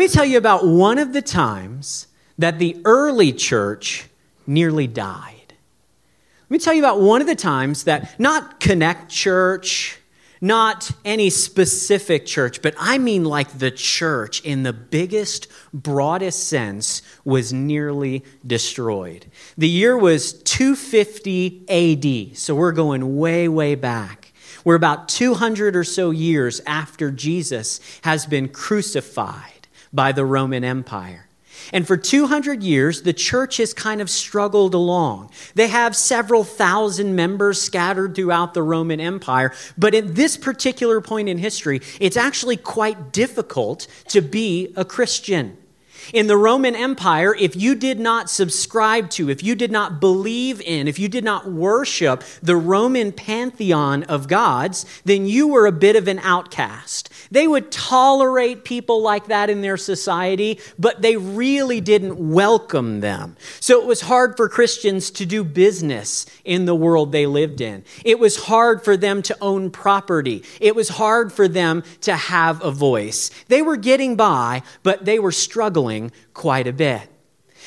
Let me tell you about one of the times that the early church nearly died. Let me tell you about one of the times that not Connect Church, not any specific church, but I mean like the church in the biggest, broadest sense was nearly destroyed. The year was 250 AD, so we're going way, way back. We're about 200 or so years after Jesus has been crucified by the Roman Empire. And for 200 years, the church has kind of struggled along. They have several thousand members scattered throughout the Roman Empire, but at this particular point in history, it's actually quite difficult to be a Christian. In the Roman Empire, if you did not subscribe to, if you did not believe in, if you did not worship the Roman pantheon of gods, then you were a bit of an outcast. They would tolerate people like that in their society, but they really didn't welcome them. So it was hard for Christians to do business in the world they lived in. It was hard for them to own property. It was hard for them to have a voice. They were getting by, but they were struggling quite a bit.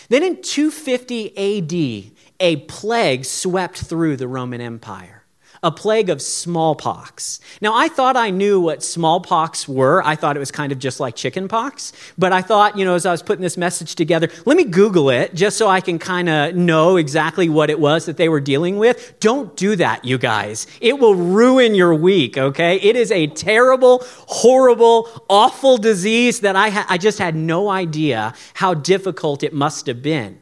Then in 250 AD, a plague swept through the Roman Empire a plague of smallpox. Now, I thought I knew what smallpox were. I thought it was kind of just like chickenpox. But I thought, you know, as I was putting this message together, let me Google it just so I can kind of know exactly what it was that they were dealing with. Don't do that, you guys. It will ruin your week, okay? It is a terrible, horrible, awful disease that I, ha- I just had no idea how difficult it must have been.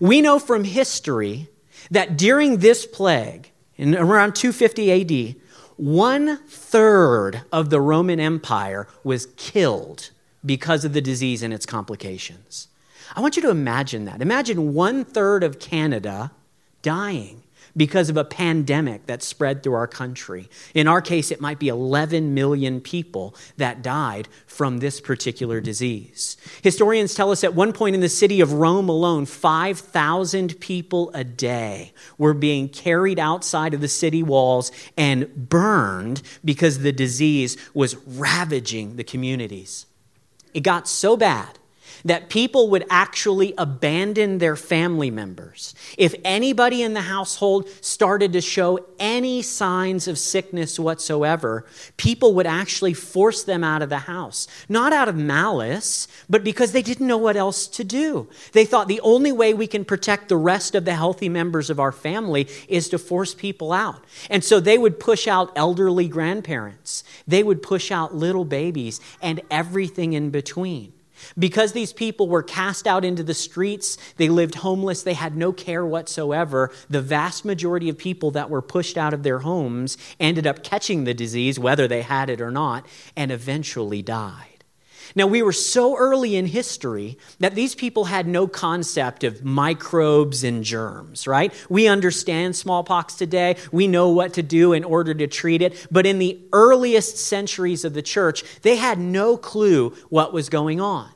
We know from history that during this plague, in around 250 AD, one third of the Roman Empire was killed because of the disease and its complications. I want you to imagine that. Imagine one third of Canada dying because of a pandemic that spread through our country. In our case, it might be 11 million people that died from this particular disease. Historians tell us at one point in the city of Rome alone, 5,000 people a day were being carried outside of the city walls and burned because the disease was ravaging the communities. It got so bad that people would actually abandon their family members. If anybody in the household started to show any signs of sickness whatsoever, people would actually force them out of the house. Not out of malice, but because they didn't know what else to do. They thought the only way we can protect the rest of the healthy members of our family is to force people out. And so they would push out elderly grandparents, they would push out little babies, and everything in between. Because these people were cast out into the streets, they lived homeless, they had no care whatsoever, the vast majority of people that were pushed out of their homes ended up catching the disease, whether they had it or not, and eventually died. Now, we were so early in history that these people had no concept of microbes and germs, right? We understand smallpox today. We know what to do in order to treat it. But in the earliest centuries of the church, they had no clue what was going on.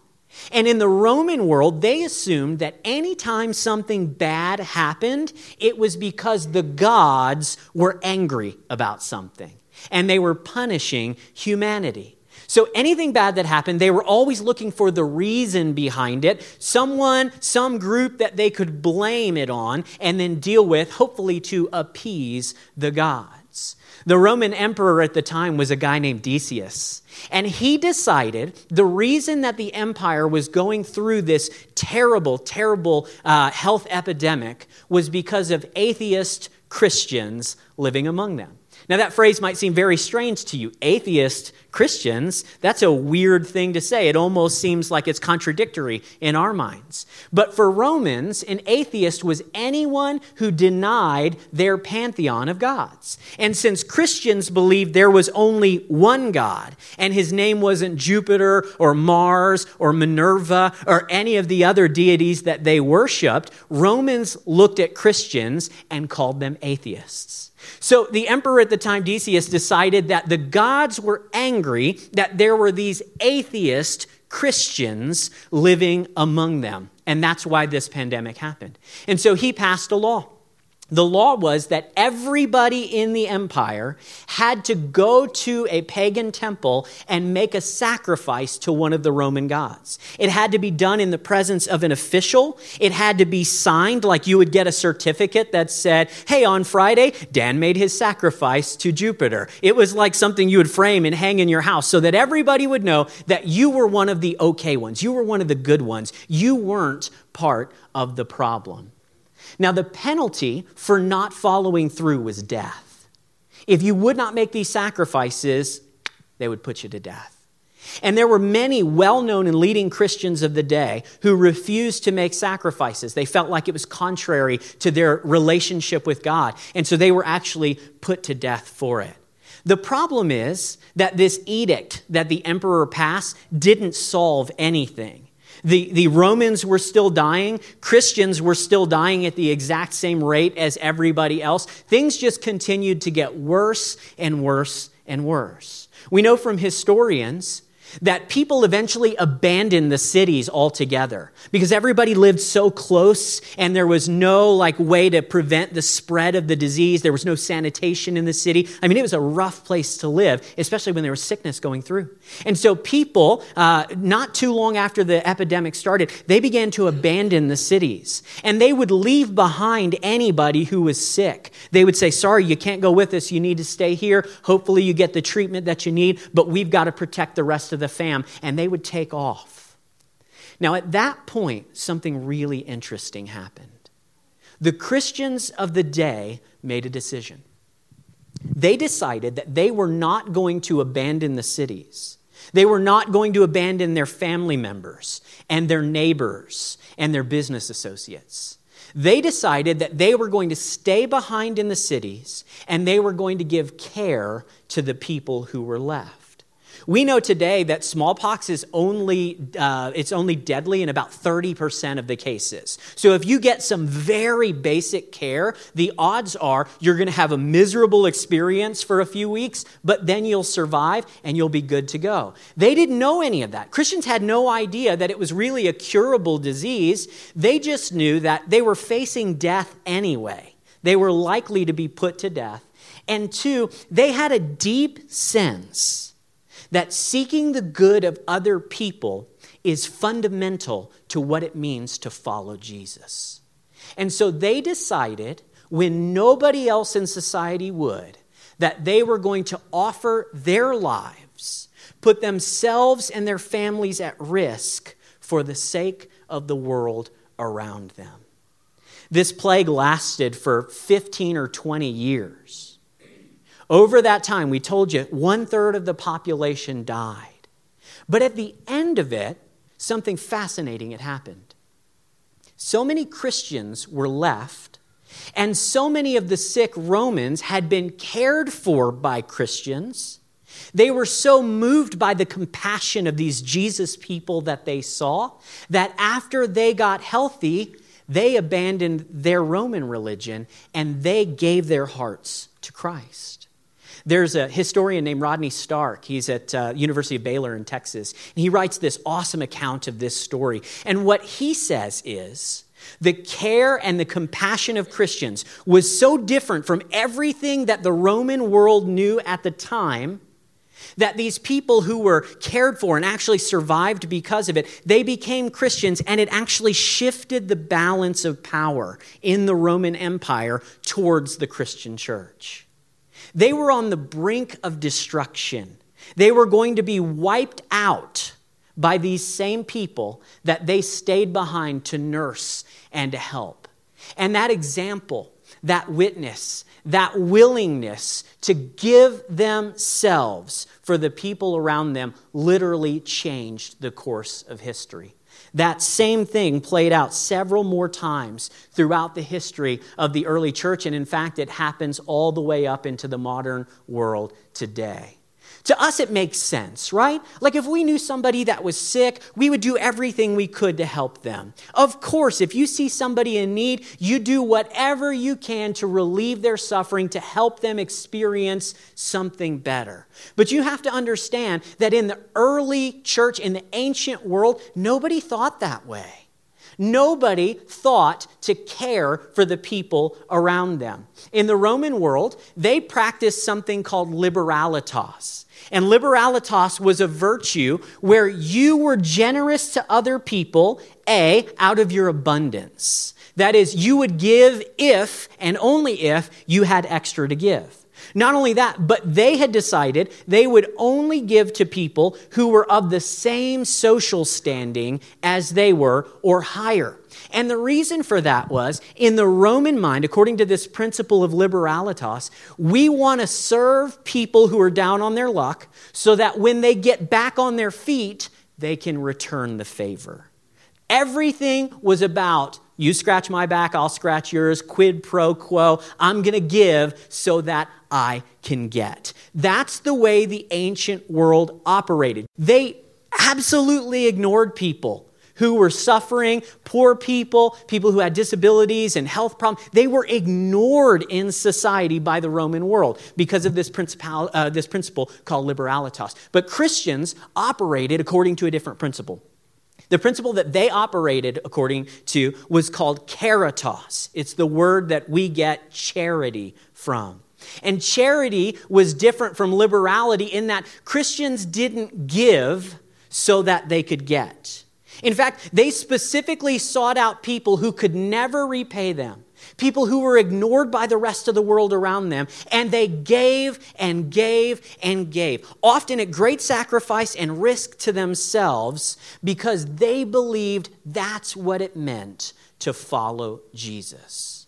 And in the Roman world, they assumed that anytime something bad happened, it was because the gods were angry about something and they were punishing humanity. So anything bad that happened, they were always looking for the reason behind it, someone, some group that they could blame it on and then deal with, hopefully to appease the gods. The Roman emperor at the time was a guy named Decius. And he decided the reason that the empire was going through this terrible, terrible uh, health epidemic was because of atheist Christians living among them. Now, that phrase might seem very strange to you. Atheist Christians, that's a weird thing to say. It almost seems like it's contradictory in our minds. But for Romans, an atheist was anyone who denied their pantheon of gods. And since Christians believed there was only one God, and his name wasn't Jupiter or Mars or Minerva or any of the other deities that they worshiped, Romans looked at Christians and called them atheists. So the emperor at the time, Decius, decided that the gods were angry that there were these atheist Christians living among them. And that's why this pandemic happened. And so he passed a law. The law was that everybody in the empire had to go to a pagan temple and make a sacrifice to one of the Roman gods. It had to be done in the presence of an official. It had to be signed, like you would get a certificate that said, Hey, on Friday, Dan made his sacrifice to Jupiter. It was like something you would frame and hang in your house so that everybody would know that you were one of the okay ones. You were one of the good ones. You weren't part of the problem. Now, the penalty for not following through was death. If you would not make these sacrifices, they would put you to death. And there were many well known and leading Christians of the day who refused to make sacrifices. They felt like it was contrary to their relationship with God. And so they were actually put to death for it. The problem is that this edict that the emperor passed didn't solve anything. The, the Romans were still dying. Christians were still dying at the exact same rate as everybody else. Things just continued to get worse and worse and worse. We know from historians that people eventually abandoned the cities altogether because everybody lived so close and there was no like way to prevent the spread of the disease. There was no sanitation in the city. I mean it was a rough place to live especially when there was sickness going through. And so people uh, not too long after the epidemic started they began to abandon the cities and they would leave behind anybody who was sick. They would say sorry you can't go with us. You need to stay here. Hopefully you get the treatment that you need but we've got to protect the rest of the fam, and they would take off. Now, at that point, something really interesting happened. The Christians of the day made a decision. They decided that they were not going to abandon the cities. They were not going to abandon their family members and their neighbors and their business associates. They decided that they were going to stay behind in the cities and they were going to give care to the people who were left. We know today that smallpox is only, uh, it's only deadly in about 30% of the cases. So if you get some very basic care, the odds are you're going to have a miserable experience for a few weeks, but then you'll survive and you'll be good to go. They didn't know any of that. Christians had no idea that it was really a curable disease. They just knew that they were facing death anyway. They were likely to be put to death. And two, they had a deep sense that seeking the good of other people is fundamental to what it means to follow Jesus. And so they decided, when nobody else in society would, that they were going to offer their lives, put themselves and their families at risk for the sake of the world around them. This plague lasted for 15 or 20 years. Over that time, we told you one third of the population died. But at the end of it, something fascinating had happened. So many Christians were left, and so many of the sick Romans had been cared for by Christians. They were so moved by the compassion of these Jesus people that they saw that after they got healthy, they abandoned their Roman religion and they gave their hearts to Christ. There's a historian named Rodney Stark. He's at uh, University of Baylor in Texas. And he writes this awesome account of this story. And what he says is the care and the compassion of Christians was so different from everything that the Roman world knew at the time that these people who were cared for and actually survived because of it, they became Christians, and it actually shifted the balance of power in the Roman Empire towards the Christian church. They were on the brink of destruction. They were going to be wiped out by these same people that they stayed behind to nurse and to help. And that example, that witness, that willingness to give themselves for the people around them literally changed the course of history. That same thing played out several more times throughout the history of the early church, and in fact, it happens all the way up into the modern world today. To us, it makes sense, right? Like if we knew somebody that was sick, we would do everything we could to help them. Of course, if you see somebody in need, you do whatever you can to relieve their suffering, to help them experience something better. But you have to understand that in the early church, in the ancient world, nobody thought that way. Nobody thought to care for the people around them. In the Roman world, they practiced something called liberalitas. And liberalitas was a virtue where you were generous to other people, A, out of your abundance. That is, you would give if and only if you had extra to give. Not only that, but they had decided they would only give to people who were of the same social standing as they were or higher. And the reason for that was in the Roman mind, according to this principle of liberalitas, we want to serve people who are down on their luck so that when they get back on their feet, they can return the favor. Everything was about you scratch my back, I'll scratch yours, quid pro quo. I'm going to give so that I can get. That's the way the ancient world operated. They absolutely ignored people who were suffering, poor people, people who had disabilities and health problems. They were ignored in society by the Roman world because of this, principal, uh, this principle called liberalitas. But Christians operated according to a different principle. The principle that they operated according to was called caritas. It's the word that we get charity from. And charity was different from liberality in that Christians didn't give so that they could get. In fact, they specifically sought out people who could never repay them, people who were ignored by the rest of the world around them, and they gave and gave and gave, often at great sacrifice and risk to themselves, because they believed that's what it meant to follow Jesus.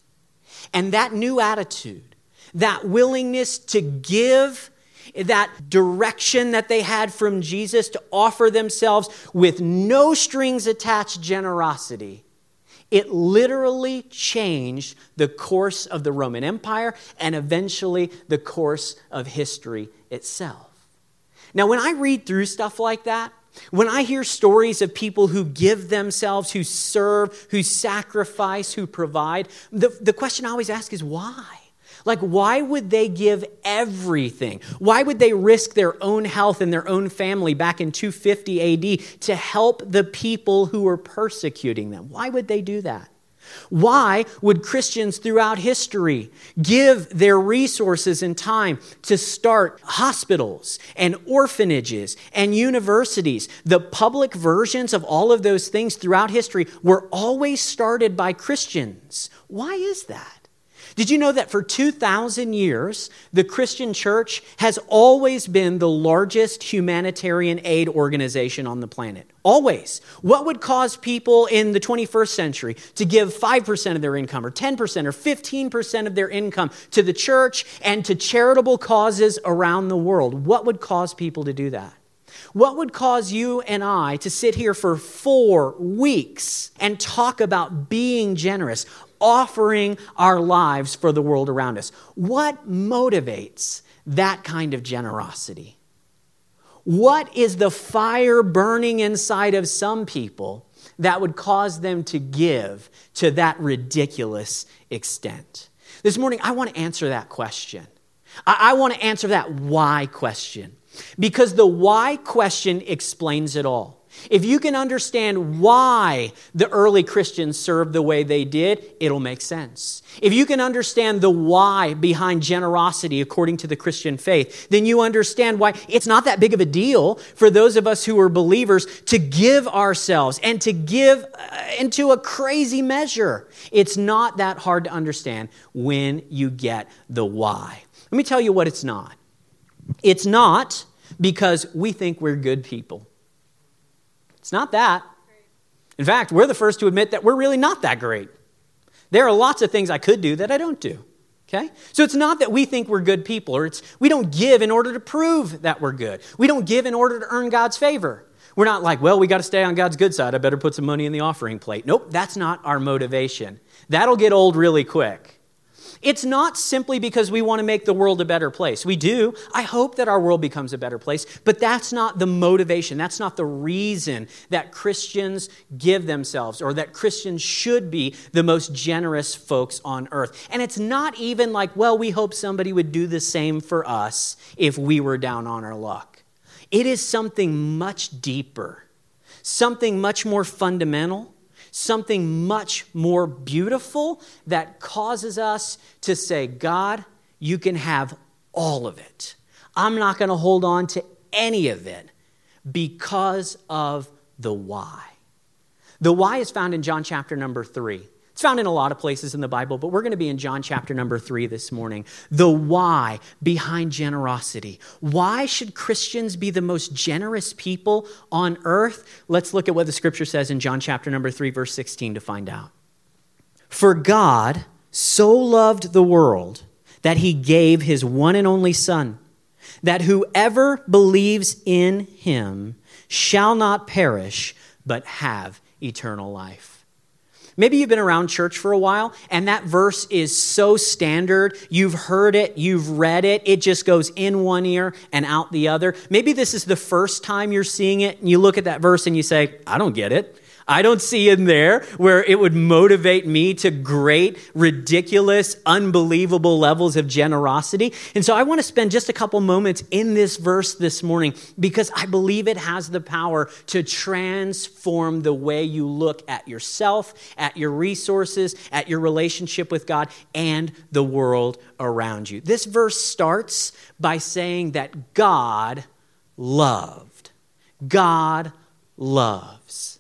And that new attitude, that willingness to give that direction that they had from Jesus to offer themselves with no strings attached generosity, it literally changed the course of the Roman Empire and eventually the course of history itself. Now, when I read through stuff like that, when I hear stories of people who give themselves, who serve, who sacrifice, who provide, the, the question I always ask is why? Like, why would they give everything? Why would they risk their own health and their own family back in 250 AD to help the people who were persecuting them? Why would they do that? Why would Christians throughout history give their resources and time to start hospitals and orphanages and universities? The public versions of all of those things throughout history were always started by Christians. Why is that? Did you know that for 2,000 years, the Christian church has always been the largest humanitarian aid organization on the planet? Always. What would cause people in the 21st century to give 5% of their income, or 10%, or 15% of their income to the church and to charitable causes around the world? What would cause people to do that? What would cause you and I to sit here for four weeks and talk about being generous, offering our lives for the world around us. What motivates that kind of generosity? What is the fire burning inside of some people that would cause them to give to that ridiculous extent? This morning, I want to answer that question. I, want to answer that why question because the why question explains it all. If you can understand why the early Christians served the way they did, it'll make sense. If you can understand the why behind generosity according to the Christian faith, then you understand why it's not that big of a deal for those of us who are believers to give ourselves and to give uh, into a crazy measure. It's not that hard to understand when you get the why. Let me tell you what it's not. It's not because we think we're good people. It's not that. In fact, we're the first to admit that we're really not that great. There are lots of things I could do that I don't do. Okay? So it's not that we think we're good people or it's we don't give in order to prove that we're good. We don't give in order to earn God's favor. We're not like, well, we got to stay on God's good side. I better put some money in the offering plate. Nope, that's not our motivation. That'll get old really quick. It's not simply because we want to make the world a better place. We do. I hope that our world becomes a better place, but that's not the motivation. That's not the reason that Christians give themselves or that Christians should be the most generous folks on earth. And it's not even like, well, we hope somebody would do the same for us if we were down on our luck. It is something much deeper, something much more fundamental something much more beautiful that causes us to say, God, you can have all of it. I'm not going to hold on to any of it because of the why. The why is found in John chapter number three. It's found in a lot of places in the Bible, but we're going to be in John chapter number three this morning. The why behind generosity. Why should Christians be the most generous people on earth? Let's look at what the scripture says in John chapter number three, verse 16 to find out. For God so loved the world that he gave his one and only Son, that whoever believes in him shall not perish, but have eternal life. Maybe you've been around church for a while and that verse is so standard. You've heard it, you've read it, it just goes in one ear and out the other. Maybe this is the first time you're seeing it and you look at that verse and you say, I don't get it. I don't see in there where it would motivate me to great, ridiculous, unbelievable levels of generosity. And so I want to spend just a couple moments in this verse this morning because I believe it has the power to transform the way you look at yourself, at your resources, at your relationship with God, and the world around you. This verse starts by saying that God loved. God loves.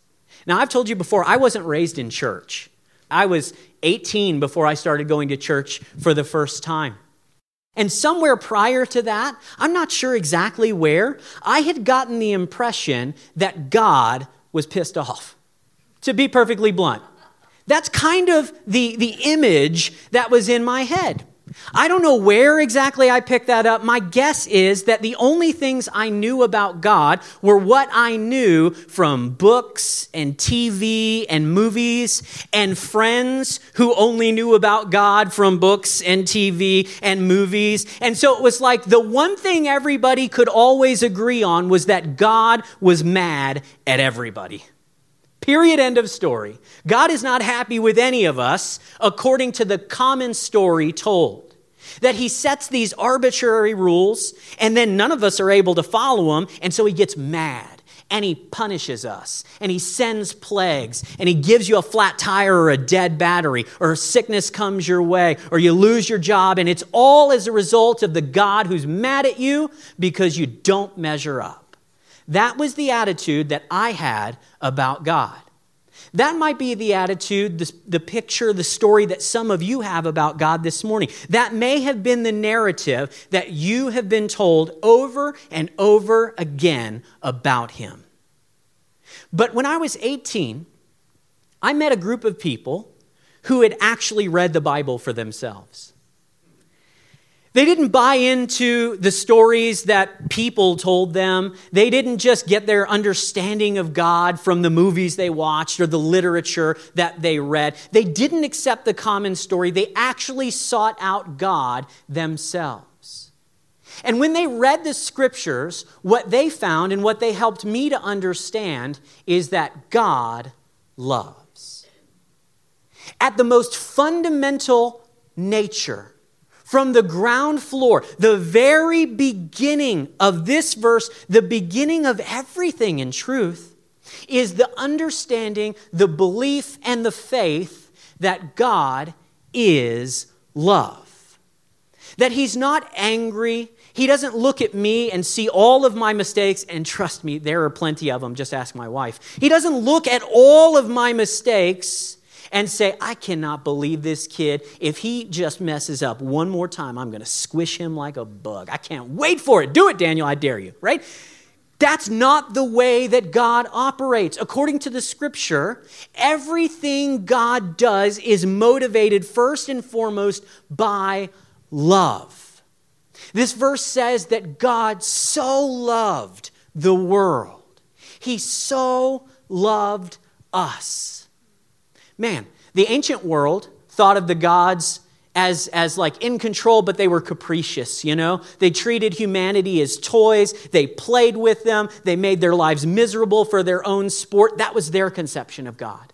Now, I've told you before, I wasn't raised in church. I was 18 before I started going to church for the first time. And somewhere prior to that, I'm not sure exactly where, I had gotten the impression that God was pissed off, to be perfectly blunt. That's kind of the, the image that was in my head. I don't know where exactly I picked that up. My guess is that the only things I knew about God were what I knew from books and TV and movies and friends who only knew about God from books and TV and movies. And so it was like the one thing everybody could always agree on was that God was mad at everybody. Period. End of story. God is not happy with any of us according to the common story told. That he sets these arbitrary rules and then none of us are able to follow them, and so he gets mad and he punishes us and he sends plagues and he gives you a flat tire or a dead battery or sickness comes your way or you lose your job, and it's all as a result of the God who's mad at you because you don't measure up. That was the attitude that I had about God. That might be the attitude, the, the, picture, the story that some of you have about God this morning. That may have been the narrative that you have been told over and over again about Him. But when I was 18, I met a group of people who had actually read the Bible for themselves. They didn't buy into the stories that people told them. They didn't just get their understanding of God from the movies they watched or the literature that they read. They didn't accept the common story. They actually sought out God themselves. And when they read the scriptures, what they found and what they helped me to understand is that God loves. At the most fundamental nature, from the ground floor, the very beginning of this verse, the beginning of everything in truth, is the understanding, the belief, and the faith that God is love. That He's not angry. He doesn't look at me and see all of my mistakes, and trust me, there are plenty of them. Just ask my wife. He doesn't look at all of my mistakes and say, I cannot believe this kid. If he just messes up one more time, I'm going to squish him like a bug. I can't wait for it. Do it, Daniel. I dare you, right? That's not the way that God operates. According to the scripture, everything God does is motivated first and foremost by love. This verse says that God so loved the world, He so loved us man, the ancient world thought of the gods as, as like in control, but they were capricious, you know? They treated humanity as toys. They played with them. They made their lives miserable for their own sport. That was their conception of God.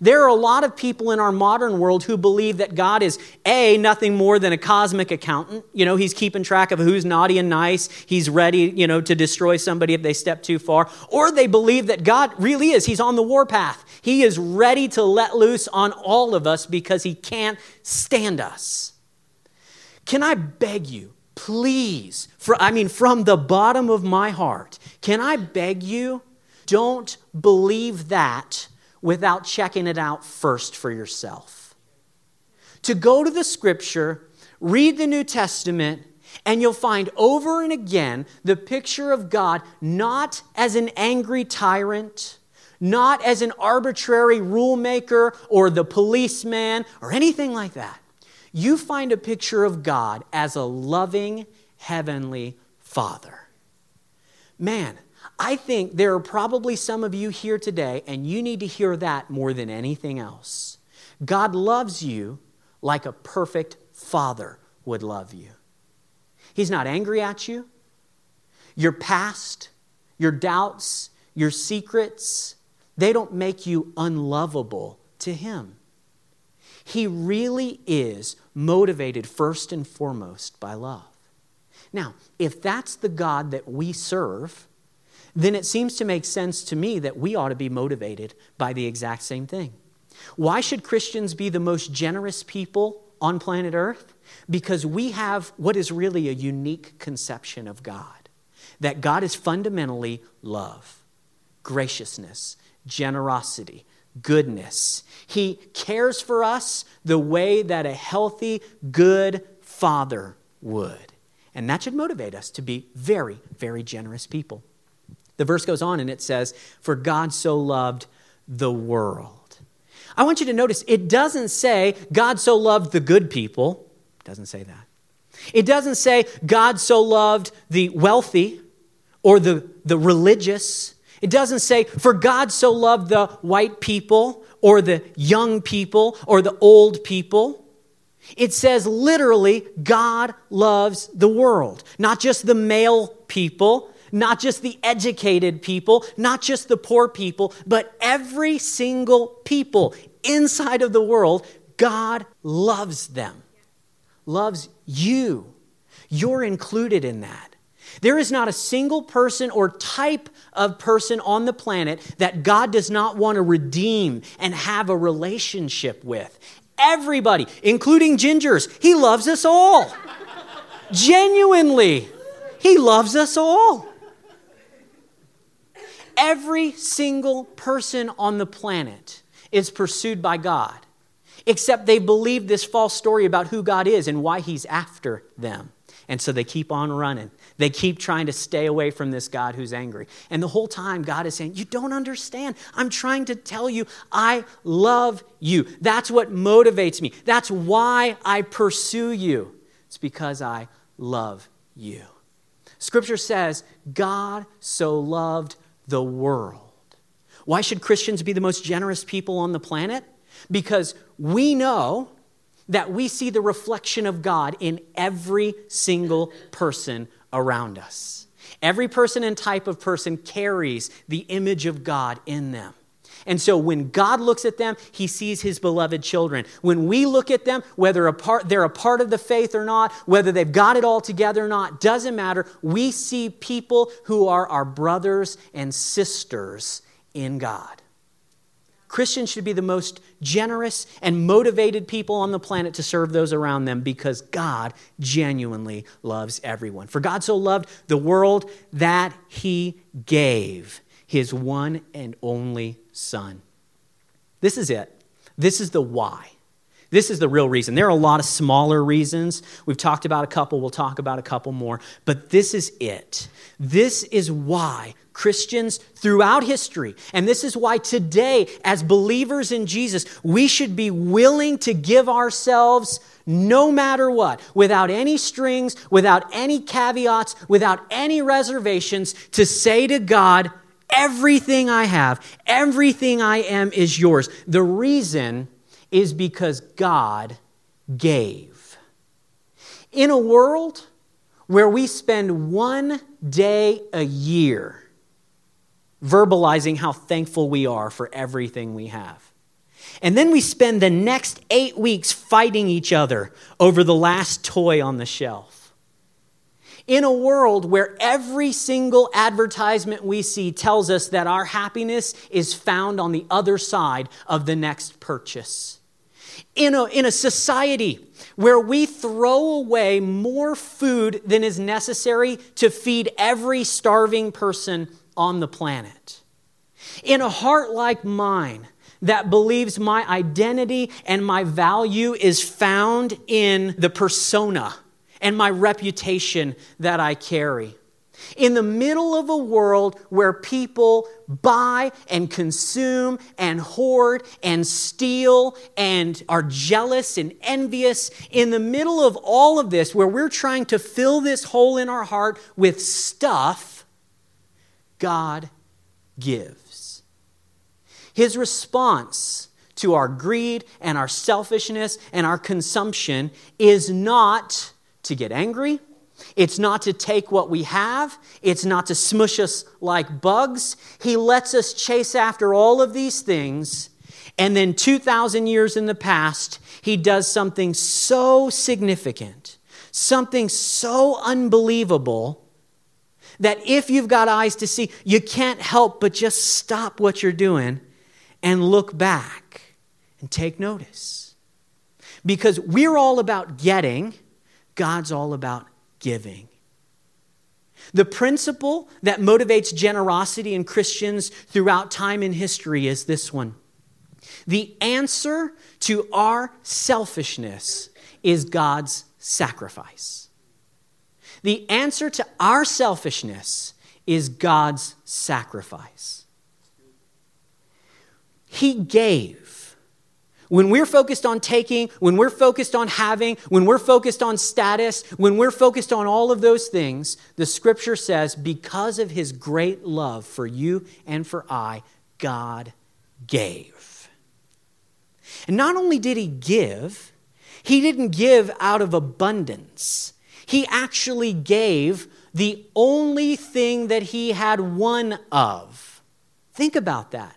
There are a lot of people in our modern world who believe that God is A, nothing more than a cosmic accountant. You know, he's keeping track of who's naughty and nice. He's ready, you know, to destroy somebody if they step too far. Or they believe that God really is. He's on the warpath. He is ready to let loose on all of us because he can't stand us. Can I beg you, please, for, I mean, from the bottom of my heart, can I beg you, don't believe that without checking it out first for yourself. To go to the scripture, read the New Testament, and you'll find over and again the picture of God not as an angry tyrant, not as an arbitrary rule maker or the policeman or anything like that. You find a picture of God as a loving heavenly Father. Man, I think there are probably some of you here today, and you need to hear that more than anything else. God loves you like a perfect father would love you. He's not angry at you. Your past, your doubts, your secrets, they don't make you unlovable to Him. He really is motivated first and foremost by love. Now, if that's the God that we serve, then it seems to make sense to me that we ought to be motivated by the exact same thing. Why should Christians be the most generous people on planet Earth? Because we have what is really a unique conception of God that God is fundamentally love, graciousness, generosity, goodness. He cares for us the way that a healthy, good father would. And that should motivate us to be very, very generous people. The verse goes on and it says, For God so loved the world. I want you to notice it doesn't say God so loved the good people. It doesn't say that. It doesn't say God so loved the wealthy or the, the religious. It doesn't say, For God so loved the white people or the young people or the old people. It says literally, God loves the world, not just the male people, not just the educated people, not just the poor people, but every single people inside of the world, God loves them, loves you. You're included in that. There is not a single person or type of person on the planet that God does not want to redeem and have a relationship with. Everybody, including gingers, He loves us all. Genuinely, He loves us all. Every single person on the planet is pursued by God, except they believe this false story about who God is and why He's after them. And so they keep on running. They keep trying to stay away from this God who's angry. And the whole time, God is saying, You don't understand. I'm trying to tell you, I love you. That's what motivates me. That's why I pursue you. It's because I love you. Scripture says, God so loved the world. Why should Christians be the most generous people on the planet? Because we know that we see the reflection of God in every single person around us. Every person and type of person carries the image of God in them. And so when God looks at them, he sees his beloved children. When we look at them, whether a part, they're a part of the faith or not, whether they've got it all together or not, doesn't matter. We see people who are our brothers and sisters in God. Christians should be the most generous and motivated people on the planet to serve those around them because God genuinely loves everyone. For God so loved the world that he gave his one and only Son. This is it. This is the why. This is the real reason. There are a lot of smaller reasons. We've talked about a couple, we'll talk about a couple more, but this is it. This is why Christians throughout history, and this is why today, as believers in Jesus, we should be willing to give ourselves no matter what, without any strings, without any caveats, without any reservations, to say to God, Everything I have, everything I am is yours. The reason is because God gave. In a world where we spend one day a year verbalizing how thankful we are for everything we have, And then we spend the next eight weeks fighting each other over the last toy on the shelf. In a world where every single advertisement we see tells us that our happiness is found on the other side of the next purchase. In a, in a society where we throw away more food than is necessary to feed every starving person on the planet. In a heart like mine, that believes my identity and my value is found in the persona and my reputation that I carry. In the middle of a world where people buy and consume and hoard and steal and are jealous and envious, in the middle of all of this, where we're trying to fill this hole in our heart with stuff, God gives. His response to our greed and our selfishness and our consumption is not to get angry. It's not to take what we have. It's not to smush us like bugs. He lets us chase after all of these things. And then 2,000 years in the past, he does something so significant, something so unbelievable that if you've got eyes to see, you can't help but just stop what you're doing and look back and take notice. Because we're all about getting, God's all about giving. The principle that motivates generosity in Christians throughout time and history is this one the answer to our selfishness is God's sacrifice. The answer to our selfishness is God's sacrifice. He gave. When we're focused on taking, when we're focused on having, when we're focused on status, when we're focused on all of those things, the scripture says, because of his great love for you and for I, God gave. And not only did he give, he didn't give out of abundance. He actually gave the only thing that he had one of. Think about that.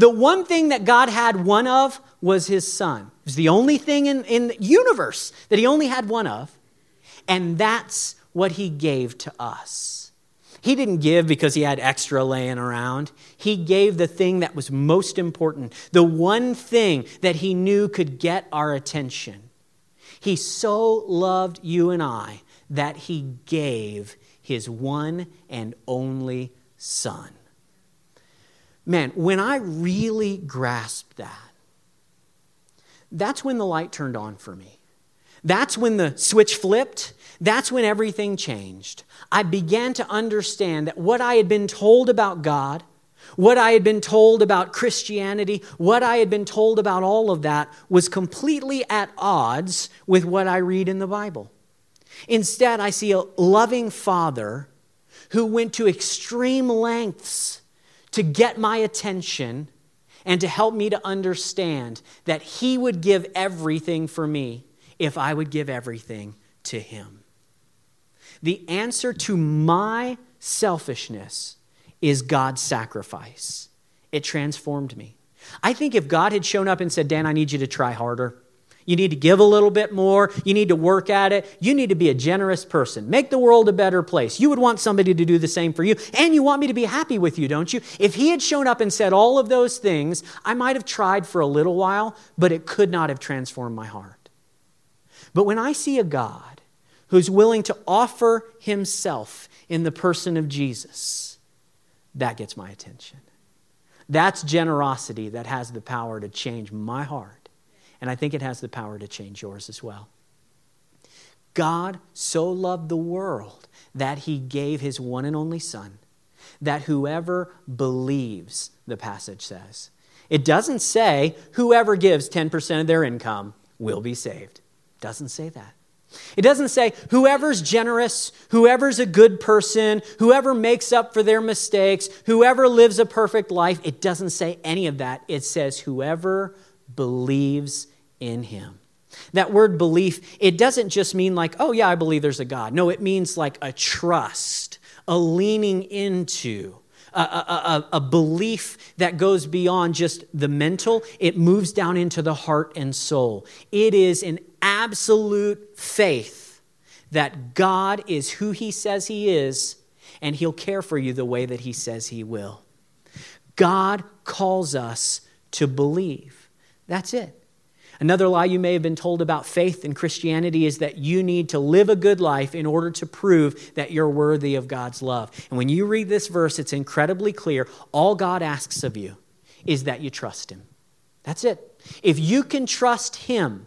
The one thing that God had one of was his son. It was the only thing in, in the universe that he only had one of. And that's what he gave to us. He didn't give because he had extra laying around. He gave the thing that was most important, the one thing that he knew could get our attention. He so loved you and I that he gave his one and only Son. Man, when I really grasped that, that's when the light turned on for me. That's when the switch flipped. That's when everything changed. I began to understand that what I had been told about God, what I had been told about Christianity, what I had been told about all of that was completely at odds with what I read in the Bible. Instead, I see a loving father who went to extreme lengths to get my attention and to help me to understand that he would give everything for me if I would give everything to him. The answer to my selfishness is God's sacrifice. It transformed me. I think if God had shown up and said, Dan, I need you to try harder, you need to give a little bit more. You need to work at it. You need to be a generous person. Make the world a better place. You would want somebody to do the same for you. And you want me to be happy with you, don't you? If he had shown up and said all of those things, I might have tried for a little while, but it could not have transformed my heart. But when I see a God who's willing to offer himself in the person of Jesus, that gets my attention. That's generosity that has the power to change my heart and I think it has the power to change yours as well. God so loved the world that he gave his one and only Son, that whoever believes, the passage says. It doesn't say whoever gives 10% of their income will be saved. It doesn't say that. It doesn't say whoever's generous, whoever's a good person, whoever makes up for their mistakes, whoever lives a perfect life. It doesn't say any of that. It says whoever believes in him. That word belief, it doesn't just mean like, oh, yeah, I believe there's a God. No, it means like a trust, a leaning into, a, a, a, belief that goes beyond just the mental, it moves down into the heart and soul. It is an absolute faith that God is who He says He is, and He'll care for you the way that He says He will. God calls us to believe. That's it. Another lie you may have been told about faith in Christianity is that you need to live a good life in order to prove that you're worthy of God's love. And when you read this verse, it's incredibly clear. All God asks of you is that you trust Him. That's it. If you can trust Him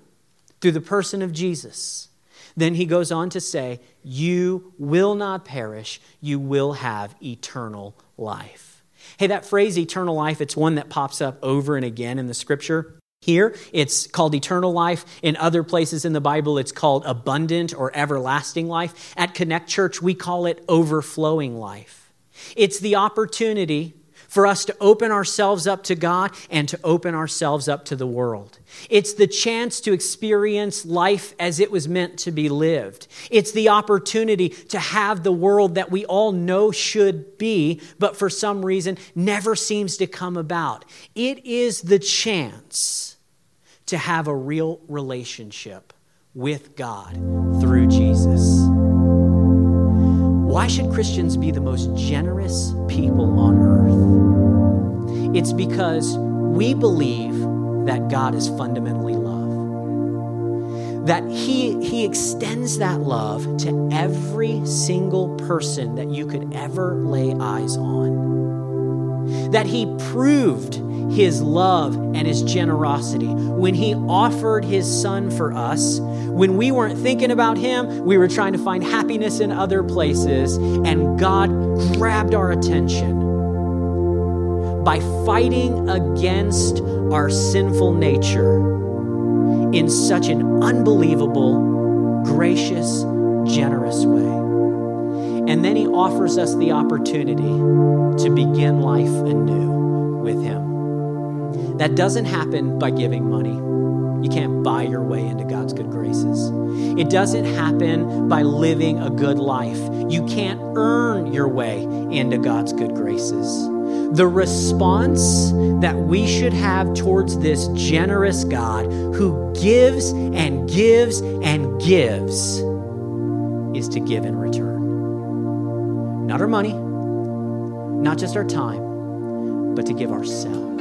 through the person of Jesus, then He goes on to say, You will not perish, you will have eternal life. Hey, that phrase, eternal life, it's one that pops up over and again in the scripture. Here, it's called eternal life. In other places in the Bible, it's called abundant or everlasting life. At Connect Church, we call it overflowing life. It's the opportunity for us to open ourselves up to God and to open ourselves up to the world. It's the chance to experience life as it was meant to be lived. It's the opportunity to have the world that we all know should be, but for some reason never seems to come about. It is the chance to have a real relationship with God through Jesus. Why should Christians be the most generous people on earth? It's because we believe that God is fundamentally love. That he, he extends that love to every single person that you could ever lay eyes on. That He proved His love and His generosity when He offered His Son for us when we weren't thinking about Him, we were trying to find happiness in other places, and God grabbed our attention by fighting against our sinful nature in such an unbelievable, gracious, generous way. And then He offers us the opportunity to begin life anew with Him. That doesn't happen by giving money. You can't buy your way into God's good graces. It doesn't happen by living a good life. You can't earn your way into God's good graces. The response that we should have towards this generous God who gives and gives and gives is to give in return. Not our money, not just our time, but to give ourselves.